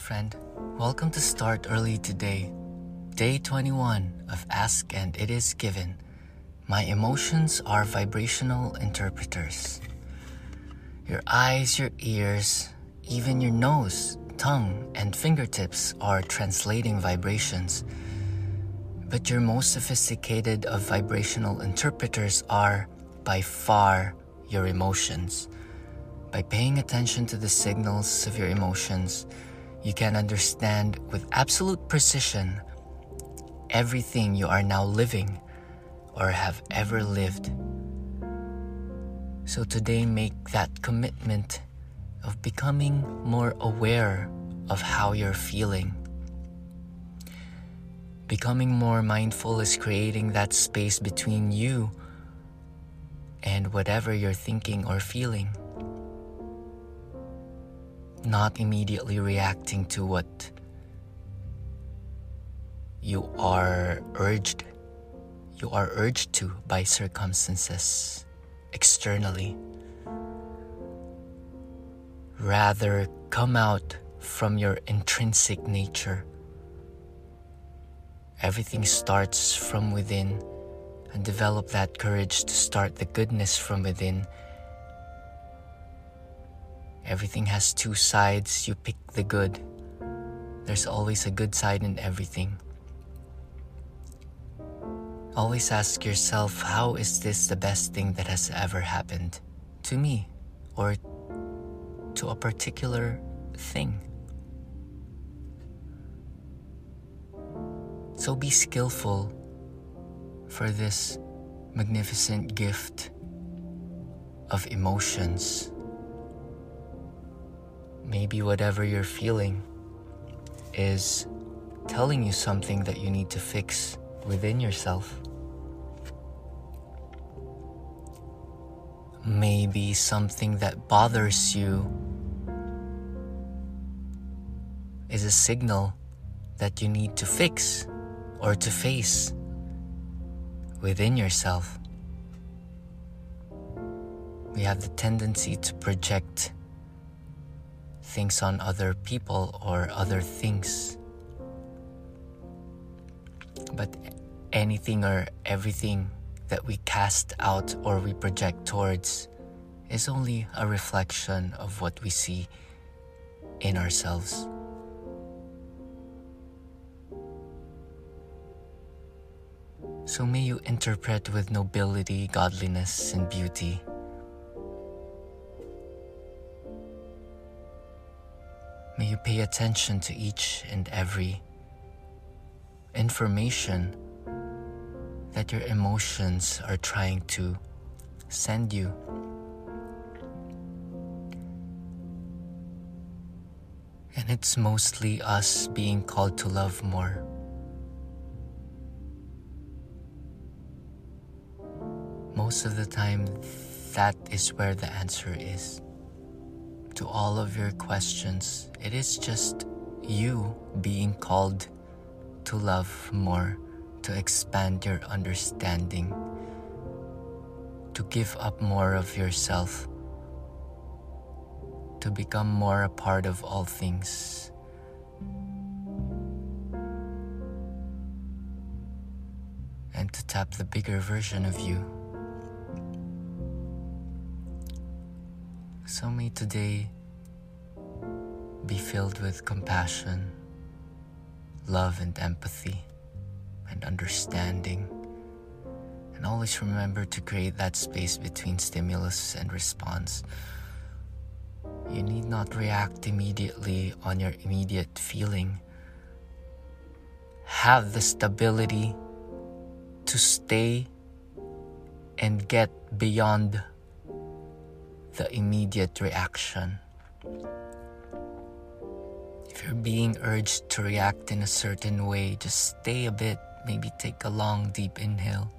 friend. Welcome to Start Early Today, day 21 of Ask and It Is Given. My emotions are vibrational interpreters. Your eyes, your ears, even your nose, tongue, and fingertips are translating vibrations. But your most sophisticated of vibrational interpreters are, by far, your emotions. By paying attention to the signals of your emotions, you can understand with absolute precision everything you are now living or have ever lived. So today, make that commitment of becoming more aware of how you're feeling. Becoming more mindful is creating that space between you and whatever you're thinking or feeling not immediately reacting to what you are urged you are urged to by circumstances externally. Rather come out from your intrinsic nature. Everything starts from within and develop that courage to start the goodness from within Everything has two sides, you pick the good. There's always a good side in everything. Always ask yourself, how is this the best thing that has ever happened to me or to a particular thing? So be skillful for this magnificent gift of emotions Maybe whatever you're feeling is telling you something that you need to fix within yourself. Maybe something that bothers you is a signal that you need to fix or to face within yourself. We have the tendency to project things on other people or other things. But anything or everything that we cast out or we project towards is only a reflection of what we see in ourselves. So may you interpret with nobility, godliness, and beauty May you pay attention to each and every information that your emotions are trying to send you. And it's mostly us being called to love more. Most of the time, that is where the answer is to all of your questions. It is just you being called to love more, to expand your understanding, to give up more of yourself, to become more a part of all things. And to tap the bigger version of you. So may today be filled with compassion, love, and empathy, and understanding. And always remember to create that space between stimulus and response. You need not react immediately on your immediate feeling. Have the stability to stay and get beyond the immediate reaction. If you're being urged to react in a certain way, just stay a bit, maybe take a long, deep inhale,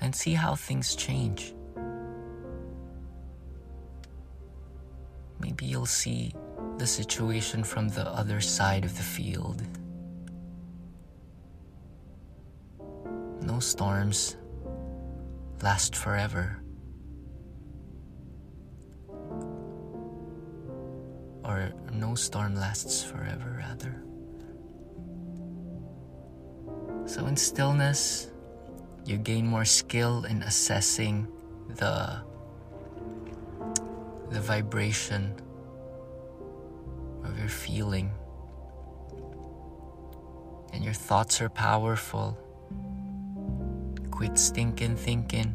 and see how things change. Maybe you'll see the situation from the other side of the field. No storms last forever. Or no storm lasts forever, rather. So, in stillness, you gain more skill in assessing the the vibration of your feeling. And your thoughts are powerful. Quit stinking thinking.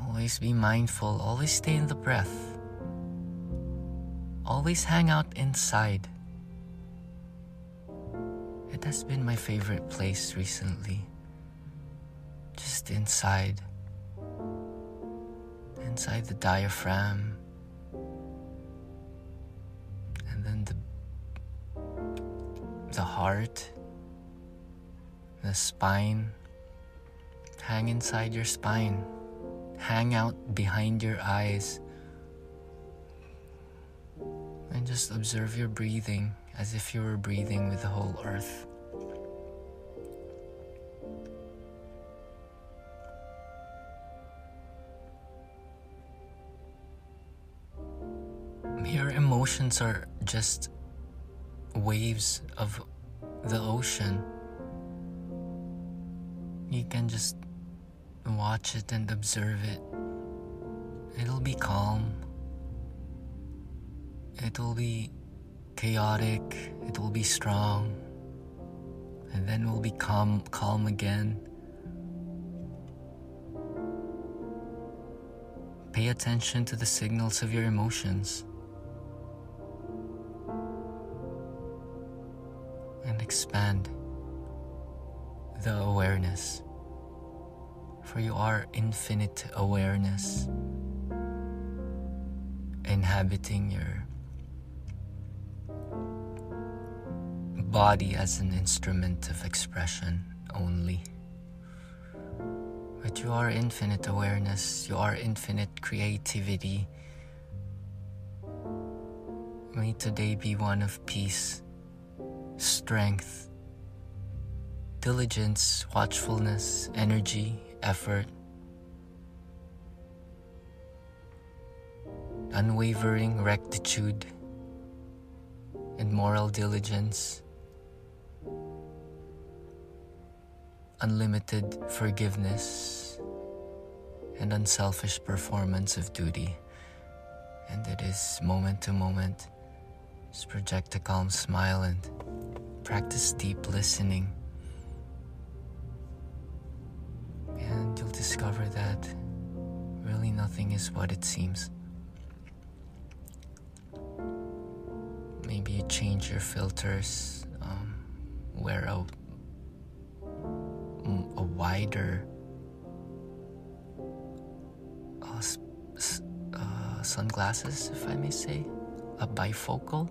Always be mindful. Always stay in the breath always hang out inside it has been my favorite place recently just inside, inside the diaphragm, and then the the heart, the spine. Hang inside your spine. Hang out behind your eyes. And just observe your breathing as if you were breathing with the whole earth. Your emotions are just waves of the ocean. You can just watch it and observe it. It'll be calm. It will be chaotic. It will be strong. And then we'll be calm, calm again. Pay attention to the signals of your emotions. And expand the awareness. For you are infinite awareness inhabiting your body as an instrument of expression only. But you are infinite awareness, you are infinite creativity. May today be one of peace strength, diligence, watchfulness, energy, effort, unwavering rectitude, and moral diligence, unlimited forgiveness, and unselfish performance of duty. And it is moment to moment. Just project a calm smile and practice deep listening. And you'll discover that really nothing is what it seems. Maybe you change your filters, um, wear a, a wider uh, uh, sunglasses, if I may say, a bifocal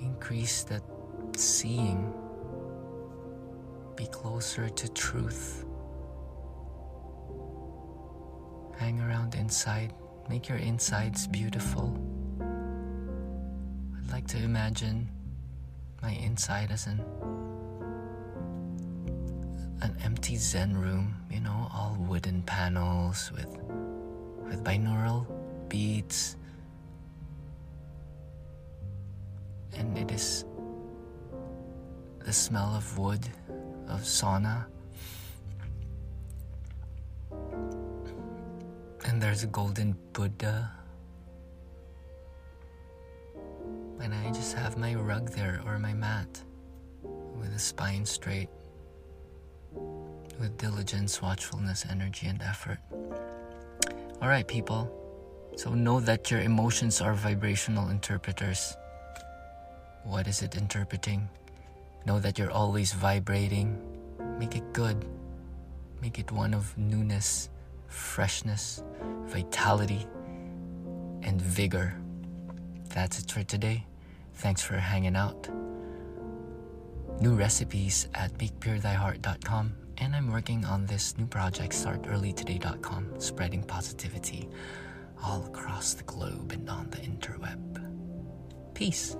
increase that seeing, be closer to truth. Hang around inside, make your insides beautiful. I'd like to imagine my inside as an an empty Zen room, you know, all wooden panels with with binaural beats and it is the smell of wood, of sauna. And there's a golden Buddha. And I just have my rug there or my mat with the spine straight, with diligence, watchfulness, energy, and effort. All right, people. So know that your emotions are vibrational interpreters. What is it interpreting? Know that you're always vibrating. Make it good. Make it one of newness, freshness, vitality, and vigor. That's it for today. Thanks for hanging out. New recipes at makepurethyheart.com, and I'm working on this new project, startearlytoday.com, spreading positivity all across the globe and on the interweb. Peace.